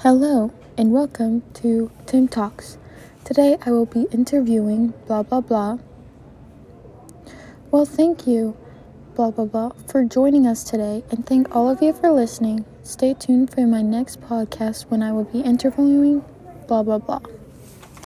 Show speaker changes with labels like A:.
A: Hello and welcome to Tim Talks. Today I will be interviewing blah blah blah. Well, thank you, blah blah blah, for joining us today, and thank all of you for listening. Stay tuned for my next podcast when I will be interviewing blah blah blah.